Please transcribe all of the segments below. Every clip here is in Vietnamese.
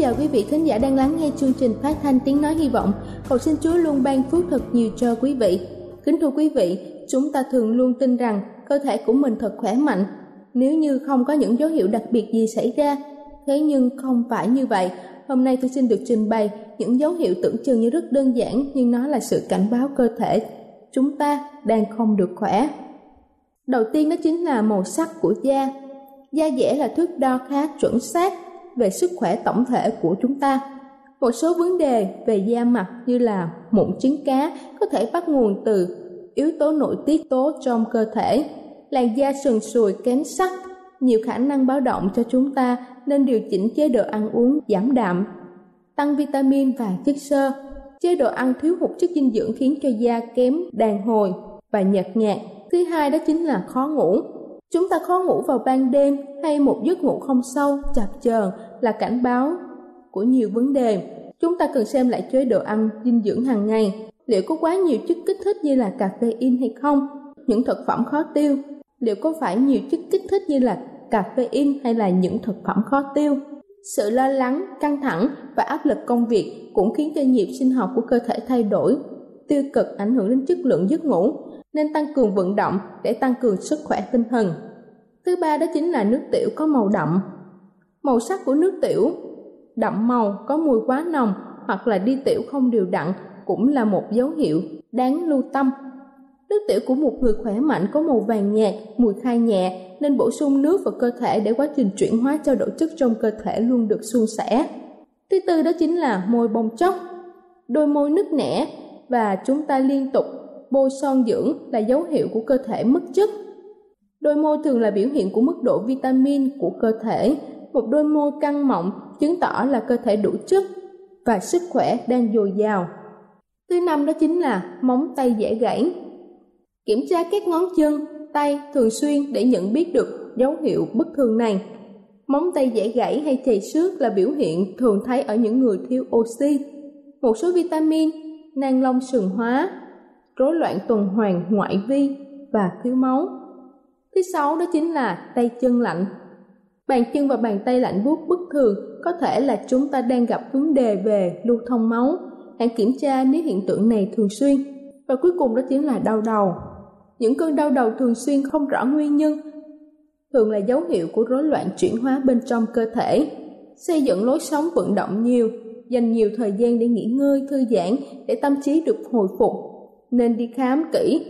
Chào quý vị thính giả đang lắng nghe chương trình phát thanh tiếng nói hy vọng. Cầu xin Chúa luôn ban phước thật nhiều cho quý vị. Kính thưa quý vị, chúng ta thường luôn tin rằng cơ thể của mình thật khỏe mạnh nếu như không có những dấu hiệu đặc biệt gì xảy ra. Thế nhưng không phải như vậy. Hôm nay tôi xin được trình bày những dấu hiệu tưởng chừng như rất đơn giản nhưng nó là sự cảnh báo cơ thể chúng ta đang không được khỏe. Đầu tiên đó chính là màu sắc của da. Da dẻ là thước đo khá chuẩn xác về sức khỏe tổng thể của chúng ta. Một số vấn đề về da mặt như là mụn trứng cá có thể bắt nguồn từ yếu tố nội tiết tố trong cơ thể. Làn da sần sùi kém sắc nhiều khả năng báo động cho chúng ta nên điều chỉnh chế độ ăn uống giảm đạm, tăng vitamin và chất xơ. Chế độ ăn thiếu hụt chất dinh dưỡng khiến cho da kém đàn hồi và nhợt nhạt. Thứ hai đó chính là khó ngủ. Chúng ta khó ngủ vào ban đêm hay một giấc ngủ không sâu, chập chờn là cảnh báo của nhiều vấn đề. Chúng ta cần xem lại chế độ ăn dinh dưỡng hàng ngày. Liệu có quá nhiều chất kích thích như là caffeine hay không? Những thực phẩm khó tiêu. Liệu có phải nhiều chất kích thích như là caffeine hay là những thực phẩm khó tiêu? Sự lo lắng, căng thẳng và áp lực công việc cũng khiến cho nhịp sinh học của cơ thể thay đổi, tiêu cực ảnh hưởng đến chất lượng giấc ngủ, nên tăng cường vận động để tăng cường sức khỏe tinh thần. Thứ ba đó chính là nước tiểu có màu đậm, Màu sắc của nước tiểu đậm màu có mùi quá nồng hoặc là đi tiểu không đều đặn cũng là một dấu hiệu đáng lưu tâm. Nước tiểu của một người khỏe mạnh có màu vàng nhạt, mùi khai nhẹ nên bổ sung nước vào cơ thể để quá trình chuyển hóa trao đổi chất trong cơ thể luôn được suôn sẻ. Thứ tư đó chính là môi bong chóc. Đôi môi nứt nẻ và chúng ta liên tục bôi son dưỡng là dấu hiệu của cơ thể mất chất. Đôi môi thường là biểu hiện của mức độ vitamin của cơ thể một đôi môi căng mọng chứng tỏ là cơ thể đủ chất và sức khỏe đang dồi dào. Thứ năm đó chính là móng tay dễ gãy. Kiểm tra các ngón chân, tay thường xuyên để nhận biết được dấu hiệu bất thường này. Móng tay dễ gãy hay chảy xước là biểu hiện thường thấy ở những người thiếu oxy. Một số vitamin, nang lông sừng hóa, rối loạn tuần hoàn ngoại vi và thiếu máu. Thứ sáu đó chính là tay chân lạnh Bàn chân và bàn tay lạnh buốt bất thường có thể là chúng ta đang gặp vấn đề về lưu thông máu. Hãy kiểm tra nếu hiện tượng này thường xuyên. Và cuối cùng đó chính là đau đầu. Những cơn đau đầu thường xuyên không rõ nguyên nhân thường là dấu hiệu của rối loạn chuyển hóa bên trong cơ thể. Xây dựng lối sống vận động nhiều, dành nhiều thời gian để nghỉ ngơi, thư giãn để tâm trí được hồi phục. Nên đi khám kỹ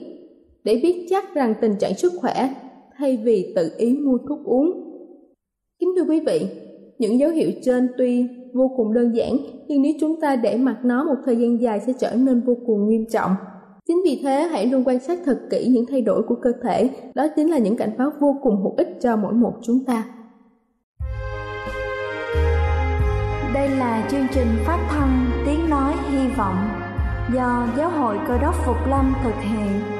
để biết chắc rằng tình trạng sức khỏe thay vì tự ý mua thuốc uống. Kính thưa quý vị, những dấu hiệu trên tuy vô cùng đơn giản, nhưng nếu chúng ta để mặc nó một thời gian dài sẽ trở nên vô cùng nghiêm trọng. Chính vì thế hãy luôn quan sát thật kỹ những thay đổi của cơ thể, đó chính là những cảnh báo vô cùng hữu ích cho mỗi một chúng ta. Đây là chương trình phát thanh Tiếng Nói Hy Vọng do Giáo hội Cơ đốc Phục Lâm thực hiện.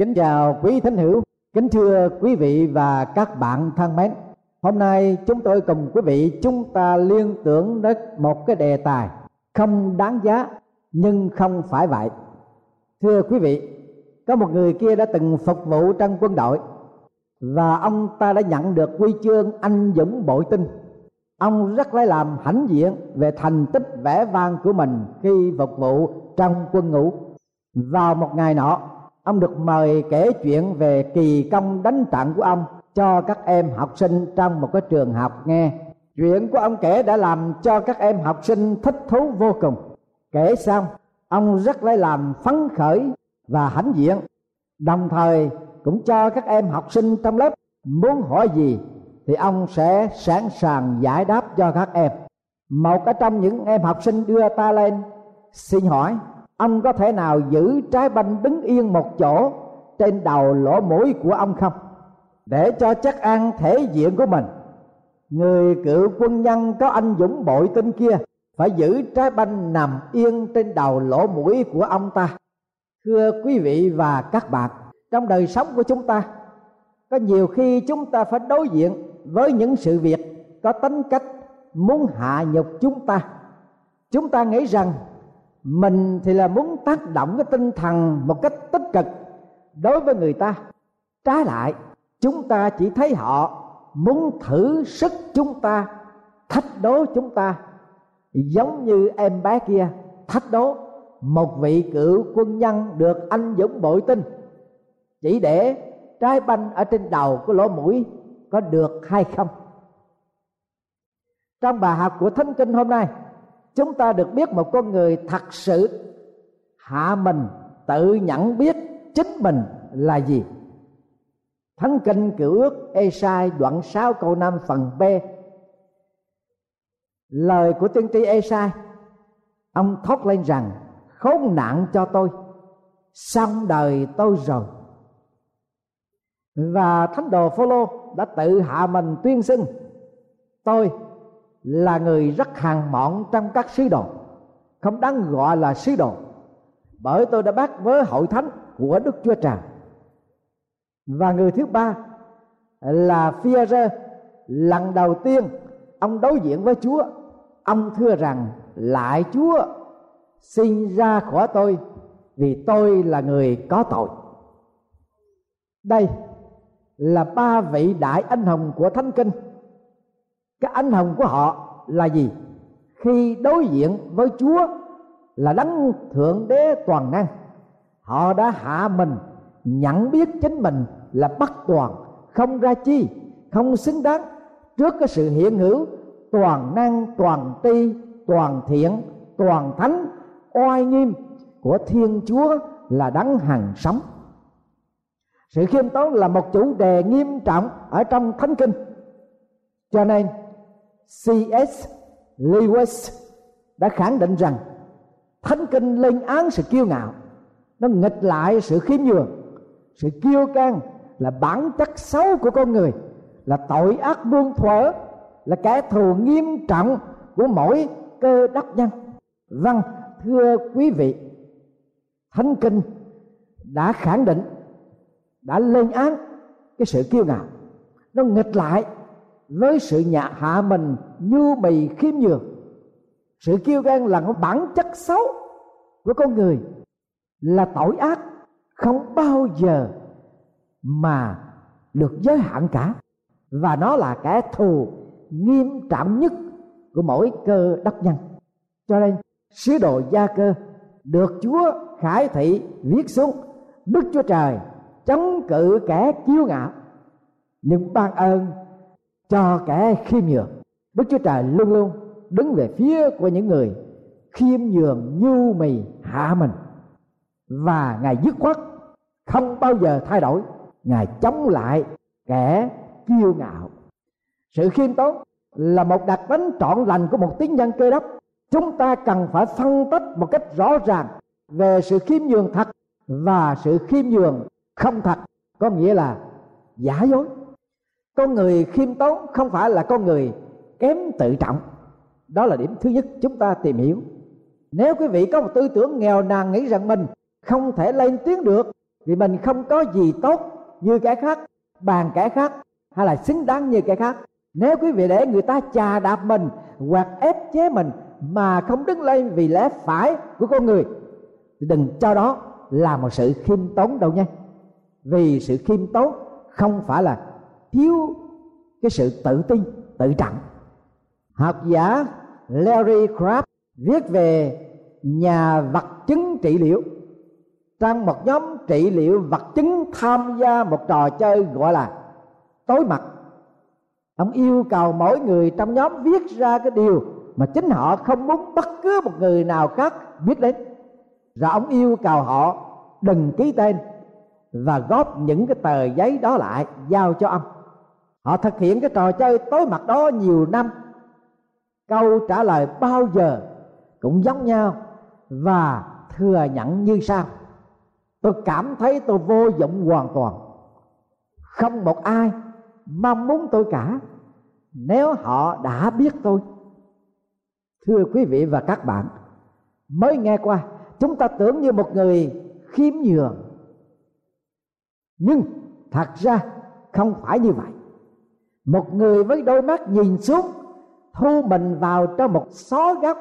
Kính chào quý thính hữu, kính thưa quý vị và các bạn thân mến. Hôm nay chúng tôi cùng quý vị chúng ta liên tưởng đến một cái đề tài không đáng giá nhưng không phải vậy. Thưa quý vị, có một người kia đã từng phục vụ trong quân đội và ông ta đã nhận được huy chương anh dũng bội tinh. Ông rất lấy làm hãnh diện về thành tích vẻ vang của mình khi phục vụ trong quân ngũ. Vào một ngày nọ, ông được mời kể chuyện về kỳ công đánh trận của ông, cho các em học sinh trong một cái trường học nghe. Chuyện của ông kể đã làm cho các em học sinh thích thú vô cùng. Kể xong, ông rất lấy làm phấn khởi và hãnh diện. Đồng thời cũng cho các em học sinh trong lớp muốn hỏi gì thì ông sẽ sẵn sàng giải đáp cho các em. Một ở trong những em học sinh đưa ta lên, xin hỏi ông có thể nào giữ trái banh đứng yên một chỗ trên đầu lỗ mũi của ông không? Để cho chắc ăn thể diện của mình. Người cựu quân nhân có anh dũng bội tinh kia, phải giữ trái banh nằm yên trên đầu lỗ mũi của ông ta. Thưa quý vị và các bạn, trong đời sống của chúng ta, có nhiều khi chúng ta phải đối diện với những sự việc có tính cách muốn hạ nhục chúng ta. Chúng ta nghĩ rằng mình thì là muốn tác động cái tinh thần một cách tích cực. Đối với người ta, trái lại, chúng ta chỉ thấy họ muốn thử sức chúng ta, thách đố chúng ta. Giống như em bé kia, thách đố một vị cựu quân nhân được anh dũng bội tinh. Chỉ để trái banh ở trên đầu của lỗ mũi có được hay không? Trong bài học của thánh kinh hôm nay chúng ta được biết một con người thật sự hạ mình, tự nhận biết chính mình là gì. Thánh kinh cựu ước Esai đoạn 6 câu 5 phần B. Lời của tiên tri Esai, Ông thốt lên rằng, Khốn nạn cho tôi, Xong đời tôi rồi. Và thánh đồ Phaolô đã tự hạ mình tuyên xưng, Tôi là người rất hàng mọn trong các sứ đồ, Không đáng gọi là sứ đồ, Bởi tôi đã bắt với hội thánh của Đức Chúa Trời. Và người thứ ba là phi rơ lần đầu tiên ông đối diện với chúa, ông thưa rằng, lại chúa, xin ra khỏi tôi, vì tôi là người có tội. Đây là ba vị đại anh hùng của thánh kinh cái anh hùng của họ là gì? Khi đối diện với chúa là đấng thượng đế toàn năng. Họ đã hạ mình, nhận biết chính mình là bất toàn, không ra chi, không xứng đáng trước cái sự hiện hữu toàn năng, toàn ti, toàn thiện, toàn thánh, oai nghiêm của thiên chúa là đấng hằng sống. Sự khiêm tốn là một chủ đề nghiêm trọng ở trong thánh kinh. Cho nên C.S. lewis đã khẳng định rằng thánh kinh lên án sự kiêu ngạo. Nó nghịch lại sự khiêm nhường. Sự kiêu căng là bản chất xấu của con người, là tội ác muôn thuở là kẻ thù nghiêm trọng của mỗi cơ đốc nhân. Vâng thưa quý vị, thánh kinh đã khẳng định, đã lên án cái sự kiêu ngạo. Nó nghịch lại với sự nhạ hạ mình như mì khiêm nhường. Sự kiêu gan là một bản chất xấu của con người, là tội ác không bao giờ mà được giới hạn cả. Và nó là kẻ thù nghiêm trọng nhất của mỗi cơ đốc nhân. Cho nên, sứ đồ gia cơ được chúa khải thị viết xuống, đức chúa trời chống cự kẻ kiêu ngạo. Nhưng ban ơn cho kẻ khiêm nhường. Đức chúa trời luôn luôn đứng về phía của những người khiêm nhường, nhu mì, hạ mình. Và ngài dứt khoát không bao giờ thay đổi. Ngài chống lại kẻ kiêu ngạo. Sự khiêm tốn là một đặc tính trọn lành của một tín nhân cơ đốc. Chúng ta cần phải phân tích một cách rõ ràng về sự khiêm nhường thật và sự khiêm nhường không thật, có nghĩa là giả dối con người khiêm tốn không phải là con người kém tự trọng. Đó là điểm thứ nhất chúng ta tìm hiểu. Nếu quý vị có một tư tưởng nghèo nàn nghĩ rằng mình không thể lên tiếng được vì mình không có gì tốt như kẻ khác, bàn kẻ khác, hay là xứng đáng như kẻ khác, nếu quý vị để người ta chà đạp mình, hoặc ép chế mình mà không đứng lên vì lẽ phải của con người, thì đừng cho đó là một sự khiêm tốn đâu nha. Vì sự khiêm tốn không phải là thiếu cái sự tự tin, tự trọng. Học giả Larry Crabb viết về nhà vật chứng trị liệu. Trong một nhóm trị liệu vật chứng tham gia một trò chơi gọi là tối mặt, ông yêu cầu mỗi người trong nhóm viết ra cái điều mà chính họ không muốn bất cứ một người nào khác biết đến. Rồi ông yêu cầu họ đừng ký tên và góp những cái tờ giấy đó lại giao cho ông họ thực hiện cái trò chơi tối mặt đó nhiều năm. Câu trả lời bao giờ cũng giống nhau và thừa nhận như sau. Tôi cảm thấy tôi vô dụng hoàn toàn. Không một ai mong muốn tôi cả nếu họ đã biết tôi. Thưa quý vị và các bạn, mới nghe qua, chúng ta tưởng như một người khiêm nhường. Nhưng thật ra không phải như vậy một người với đôi mắt nhìn xuống, thu mình vào trong một xó góc.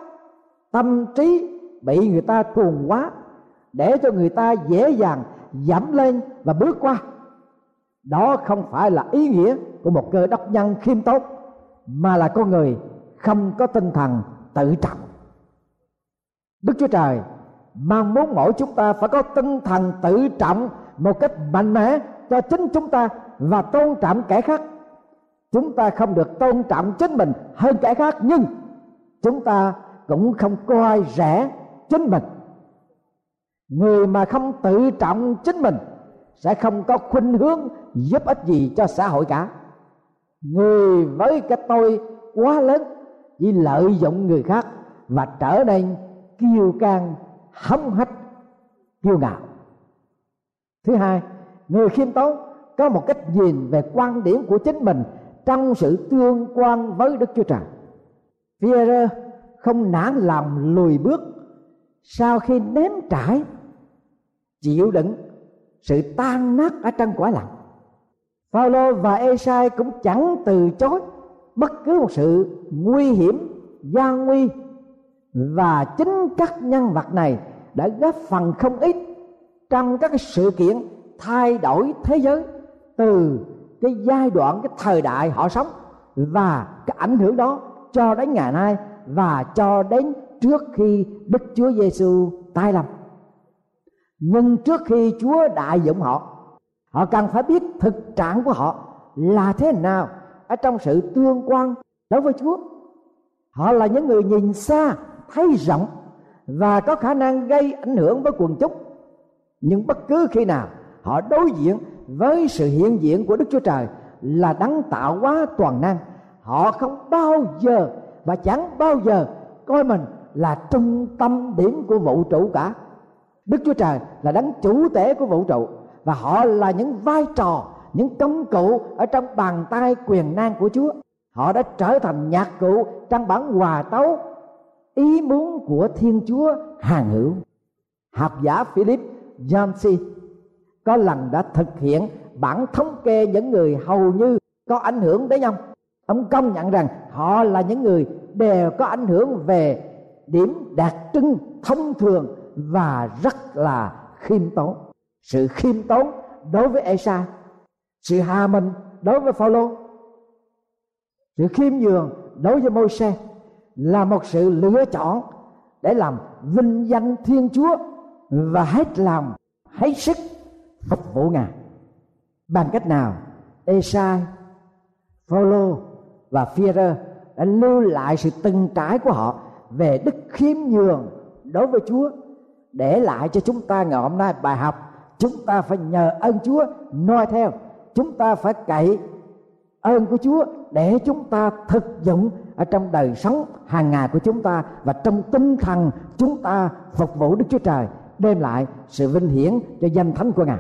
Tâm trí bị người ta cuồng quá, để cho người ta dễ dàng dẫm lên và bước qua. Đó không phải là ý nghĩa của một cơ đốc nhân khiêm tốn, mà là con người không có tinh thần tự trọng. Đức chúa trời mong muốn mỗi chúng ta phải có tinh thần tự trọng một cách mạnh mẽ cho chính chúng ta và tôn trọng kẻ khác chúng ta không được tôn trọng chính mình hơn kẻ khác, nhưng chúng ta cũng không coi rẻ chính mình. Người mà không tự trọng chính mình sẽ không có khuynh hướng giúp ích gì cho xã hội cả. Người với cái tôi quá lớn chỉ lợi dụng người khác và trở nên kiêu căng, hống hách, kiêu ngạo. Thứ hai, người khiêm tốn có một cách nhìn về quan điểm của chính mình trong sự tương quan với đức chúa trời. Pierre không nản lòng lùi bước, sau khi nếm trải, chịu đựng sự tan nát ở trong quả lặng Phaolô và Esai cũng chẳng từ chối bất cứ một sự nguy hiểm gian nguy và chính các nhân vật này đã góp phần không ít trong các sự kiện thay đổi thế giới từ cái giai đoạn cái thời đại họ sống và cái ảnh hưởng đó cho đến ngày nay và cho đến trước khi Đức Chúa Giêsu tái lâm. Nhưng trước khi Chúa đại dụng họ, họ cần phải biết thực trạng của họ là thế nào ở trong sự tương quan đối với Chúa. Họ là những người nhìn xa, thấy rộng và có khả năng gây ảnh hưởng với quần chúng. Nhưng bất cứ khi nào họ đối diện với sự hiện diện của Đức Chúa Trời là đấng tạo hóa toàn năng, họ không bao giờ và chẳng bao giờ coi mình là trung tâm điểm của vũ trụ cả. Đức chúa trời là đấng chủ tể của vũ trụ và họ là những vai trò những công cụ ở trong bàn tay quyền năng của chúa. Họ đã trở thành nhạc cụ trong bản hòa tấu ý muốn của thiên chúa hàng hữu. Học giả philip Yancey có lần đã thực hiện bản thống kê những người hầu như có ảnh hưởng đến nhau. ông công nhận rằng họ là những người đều có ảnh hưởng về điểm đặc trưng thông thường và rất là khiêm tốn sự khiêm tốn đối với Esa sự hà mình đối với Phaolô, sự khiêm nhường đối với Môi-se là một sự lựa chọn để làm vinh danh Thiên Chúa và hết lòng, hết sức phục vụ Ngài bằng cách nào Esai, Phaolô và Führer đã lưu lại sự từng trải của họ về đức khiêm nhường đối với Chúa để lại cho chúng ta ngày hôm nay bài học. Chúng ta phải nhờ ơn Chúa noi theo. Chúng ta phải cậy ơn của Chúa để chúng ta thực dụng ở trong đời sống hàng ngày của chúng ta và trong tinh thần chúng ta phục vụ Đức Chúa Trời đem lại sự vinh hiển cho danh thánh của Ngài.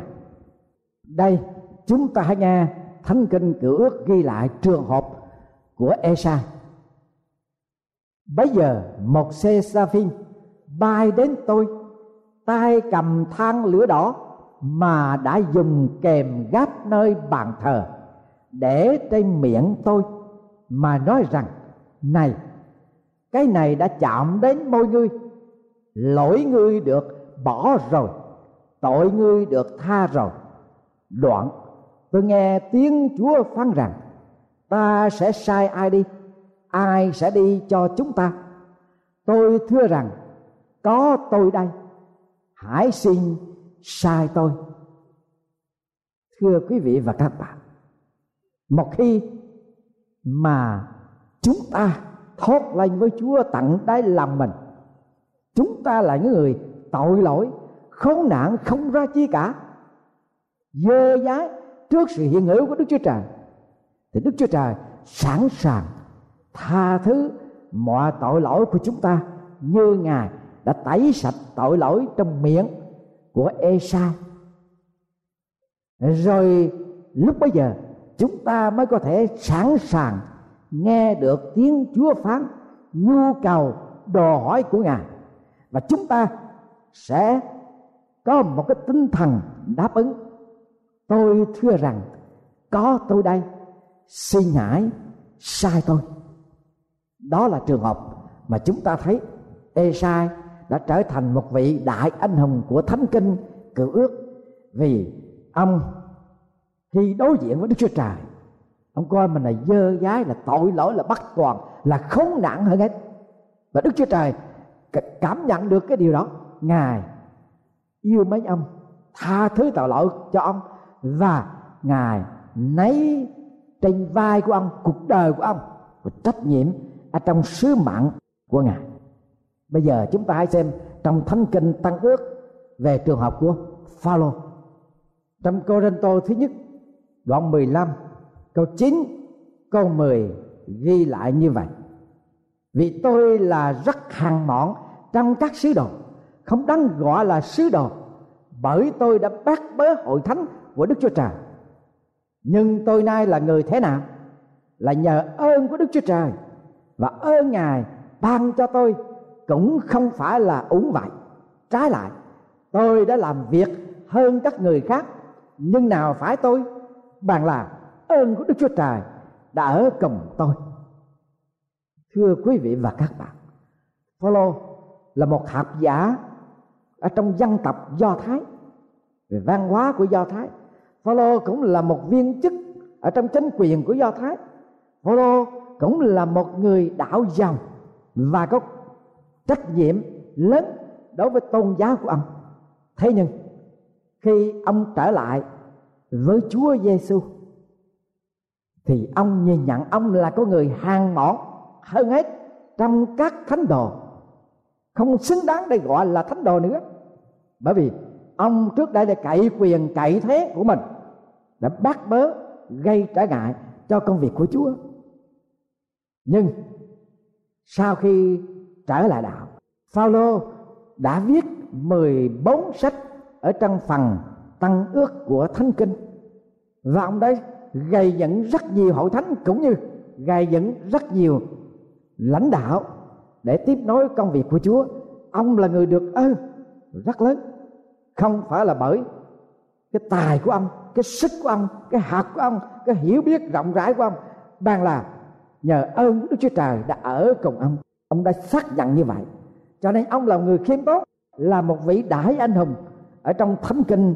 Đây, chúng ta hãy nghe Thánh Kinh cử Ước ghi lại trường hợp của Esa Bây giờ một xe sa phim bay đến tôi, tay cầm than lửa đỏ mà đã dùng kèm gáp nơi bàn thờ để trên miệng tôi mà nói rằng, này, cái này đã chạm đến môi ngươi, lỗi ngươi được bỏ rồi, tội ngươi được tha rồi đoạn, tôi nghe tiếng chúa phán rằng, ta sẽ sai ai đi, ai sẽ đi cho chúng ta? Tôi thưa rằng, có tôi đây, hãy xin sai tôi. Thưa quý vị và các bạn, một khi mà chúng ta thốt lên với chúa tặng đáy lòng mình, chúng ta là những người tội lỗi, khốn nạn, không ra chi cả dơ dái trước sự hiện hữu của đức chúa trời. Thì đức chúa trời sẵn sàng tha thứ mọi tội lỗi của chúng ta như ngài đã tẩy sạch tội lỗi trong miệng của Esai rồi lúc bấy giờ, chúng ta mới có thể sẵn sàng nghe được tiếng Chúa phán, nhu cầu đòi hỏi của Ngài. Và chúng ta sẽ có một cái tinh thần đáp ứng tôi thưa rằng, có tôi đây, xin hãy sai tôi. Đó là trường hợp mà chúng ta thấy ê sai đã trở thành một vị đại anh hùng của thánh kinh cựu ước vì ông khi đối diện với Đức Chúa Trời. Ông coi mình là dơ dái, là tội lỗi, là bắt toàn, là khốn nạn hơn hết. Và Đức Chúa Trời cảm nhận được cái điều đó. Ngài yêu mấy ông, tha thứ tội lỗi cho ông và ngài lấy trên vai của ông, cuộc đời của ông và trách nhiệm ở trong sứ mạng của ngài. Bây giờ chúng ta hãy xem trong thánh kinh tăng ước về trường hợp của Phaolô. Trong Cô-rinh-tô thứ nhất, đoạn 15 câu 9 câu 10 ghi lại như vậy. Vì tôi là rất hàng mọn trong các sứ đồ, không đáng gọi là sứ đồ, bởi tôi đã bác bớ hội thánh của Đức Chúa Trời. Nhưng tôi nay là người thế nào? Là nhờ ơn của Đức Chúa Trời. Và ơn Ngài ban cho tôi cũng không phải là uống vậy trái lại, tôi đã làm việc hơn các người khác. Nhưng nào phải tôi? Bằng là ơn của đức chúa trời đã ở cùng tôi. Thưa quý vị và các bạn, Phaolô là một học giả ở trong dân tộc Do Thái, về văn hóa của Do Thái. Phaolô cũng là một viên chức ở trong chính quyền của Do Thái. Phaolô cũng là một người đạo dòng và có trách nhiệm lớn đối với tôn giáo của ông. Thế nhưng, khi ông trở lại với Chúa Giêsu thì ông nhìn nhận ông là có người hàng mọn hơn hết trong các thánh đồ. Không xứng đáng để gọi là thánh đồ nữa, bởi vì ông trước đây đã cậy quyền, cậy thế của mình, đã bắt bớ, gây trở ngại cho công việc của Chúa. Nhưng sau khi trở lại đạo, Phaolô đã viết 14 sách ở trong phần tăng ước của thánh kinh. Và ông đấy gây dựng rất nhiều hội thánh cũng như gây dựng rất nhiều lãnh đạo để tiếp nối công việc của Chúa. Ông là người được ơn rất lớn không phải là bởi cái tài của ông, cái sức của ông, cái học của ông, cái hiểu biết rộng rãi của ông. Bằng là nhờ ơn Đức Chúa Trời đã ở cùng ông. Ông đã xác nhận như vậy. Cho nên ông là người khiêm tốn, là một vị đại anh hùng ở trong thánh kinh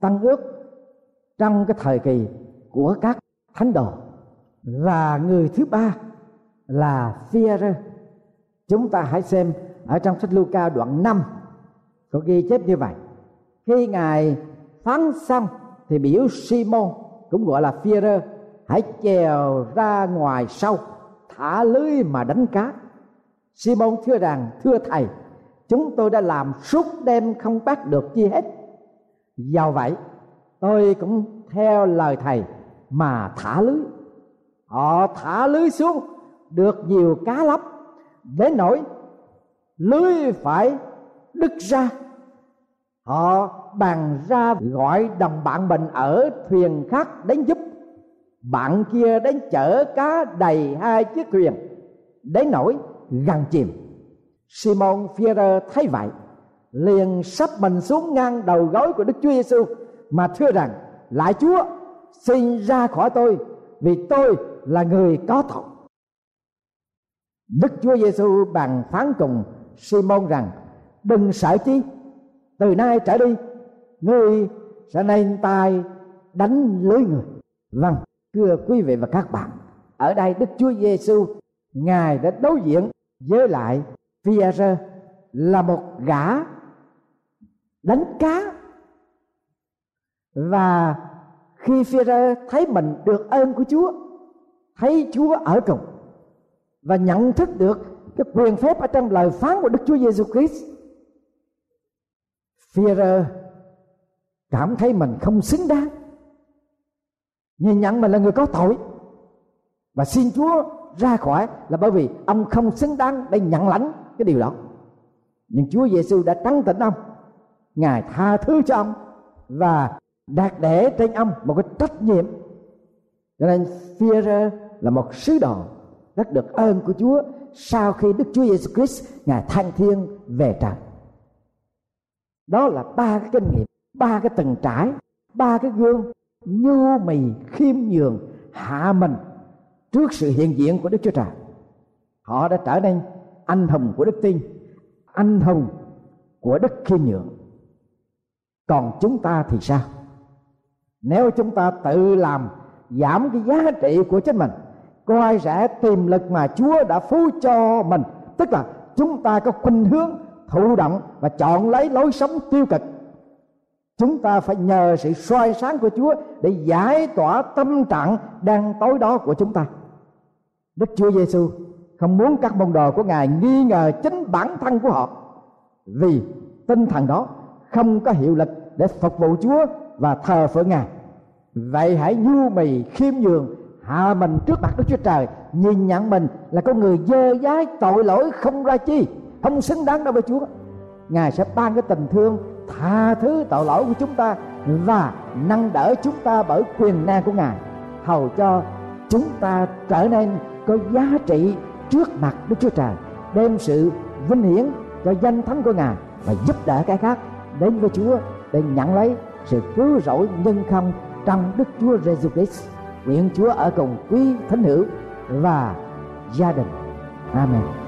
tăng ước trong cái thời kỳ của các thánh đồ. Và người thứ ba là phi chúng ta hãy xem ở trong sách Luca đoạn 5 có ghi chép như vậy khi ngài phán xong thì biểu Simon, cũng gọi là phi hãy chèo ra ngoài sâu thả lưới mà đánh cá. Simon thưa rằng, thưa thầy, chúng tôi đã làm suốt đêm không bắt được chi hết. Do vậy, tôi cũng theo lời thầy mà thả lưới. Họ thả lưới xuống, được nhiều cá lắm đến nỗi lưới phải đứt ra. Họ bàn ra gọi đồng bạn mình ở thuyền khác đến giúp. Bạn kia đến chở cá đầy hai chiếc thuyền, đến nỗi gần chìm. Simon Peter thấy vậy, liền sắp mình xuống ngang đầu gối của Đức Chúa Giêsu mà thưa rằng lại Chúa, xin ra khỏi tôi, vì tôi là người có tội. Đức Chúa Giêsu bàn phán cùng Simon rằng, đừng sợ chi, từ nay trở đi ngươi sẽ nên tay đánh lưới người. Vâng thưa quý vị và các bạn, ở đây Đức Chúa Giêsu ngài đã đối diện với lại phi là một gã đánh cá. Và khi phi thấy mình được ơn của Chúa, thấy Chúa ở cùng và nhận thức được cái quyền phép ở trong lời phán của Đức Chúa Giêsu Christ phi cảm thấy mình không xứng đáng. Nhìn nhận mình là người có tội. Và xin Chúa ra khỏi là bởi vì ông không xứng đáng để nhận lãnh cái điều đó. Nhưng Chúa Giêsu đã trắng tỉnh ông. Ngài tha thứ cho ông và đặt để trên ông một cái trách nhiệm. Cho nên Führer là một sứ đồ rất được ơn của Chúa sau khi Đức Chúa Giêsu Christ, ngài thăng thiên về trời đó là ba cái kinh nghiệm ba cái tầng trải, ba cái gương nhu mì, khiêm nhường, hạ mình trước sự hiện diện của Đức Chúa Trời. Họ đã trở nên anh hùng của đức tin, anh hùng của đức khiêm nhường. Còn chúng ta thì sao? Nếu chúng ta tự làm, giảm cái giá trị của chính mình coi rẻ tiềm lực mà chúa đã phú cho mình? Tức là chúng ta có khuynh hướng thụ động và chọn lấy lối sống tiêu cực chúng ta phải nhờ sự soi sáng của chúa để giải tỏa tâm trạng đang tối đó của chúng ta đức chúa giêsu không muốn các môn đồ của ngài nghi ngờ chính bản thân của họ, vì tinh thần đó không có hiệu lực để phục vụ Chúa và thờ phượng Ngài. Vậy hãy nhu mì, khiêm nhường, hạ mình trước mặt Đức Chúa Trời, nhìn nhận mình là con người dơ dái, tội lỗi không ra chi, không xứng đáng đâu với Chúa Ngài sẽ ban cái tình thương, tha thứ tội lỗi của chúng ta và nâng đỡ chúng ta bởi quyền năng của Ngài hầu cho chúng ta trở nên có giá trị trước mặt Đức Chúa Trời, đem sự vinh hiển cho danh thánh của Ngài và giúp đỡ cái khác đến với Chúa để nhận lấy sự cứu rỗi nhân không trong Đức Chúa Jesus Christ. Nguyện Chúa ở cùng quý thánh hữu và gia đình. Amen.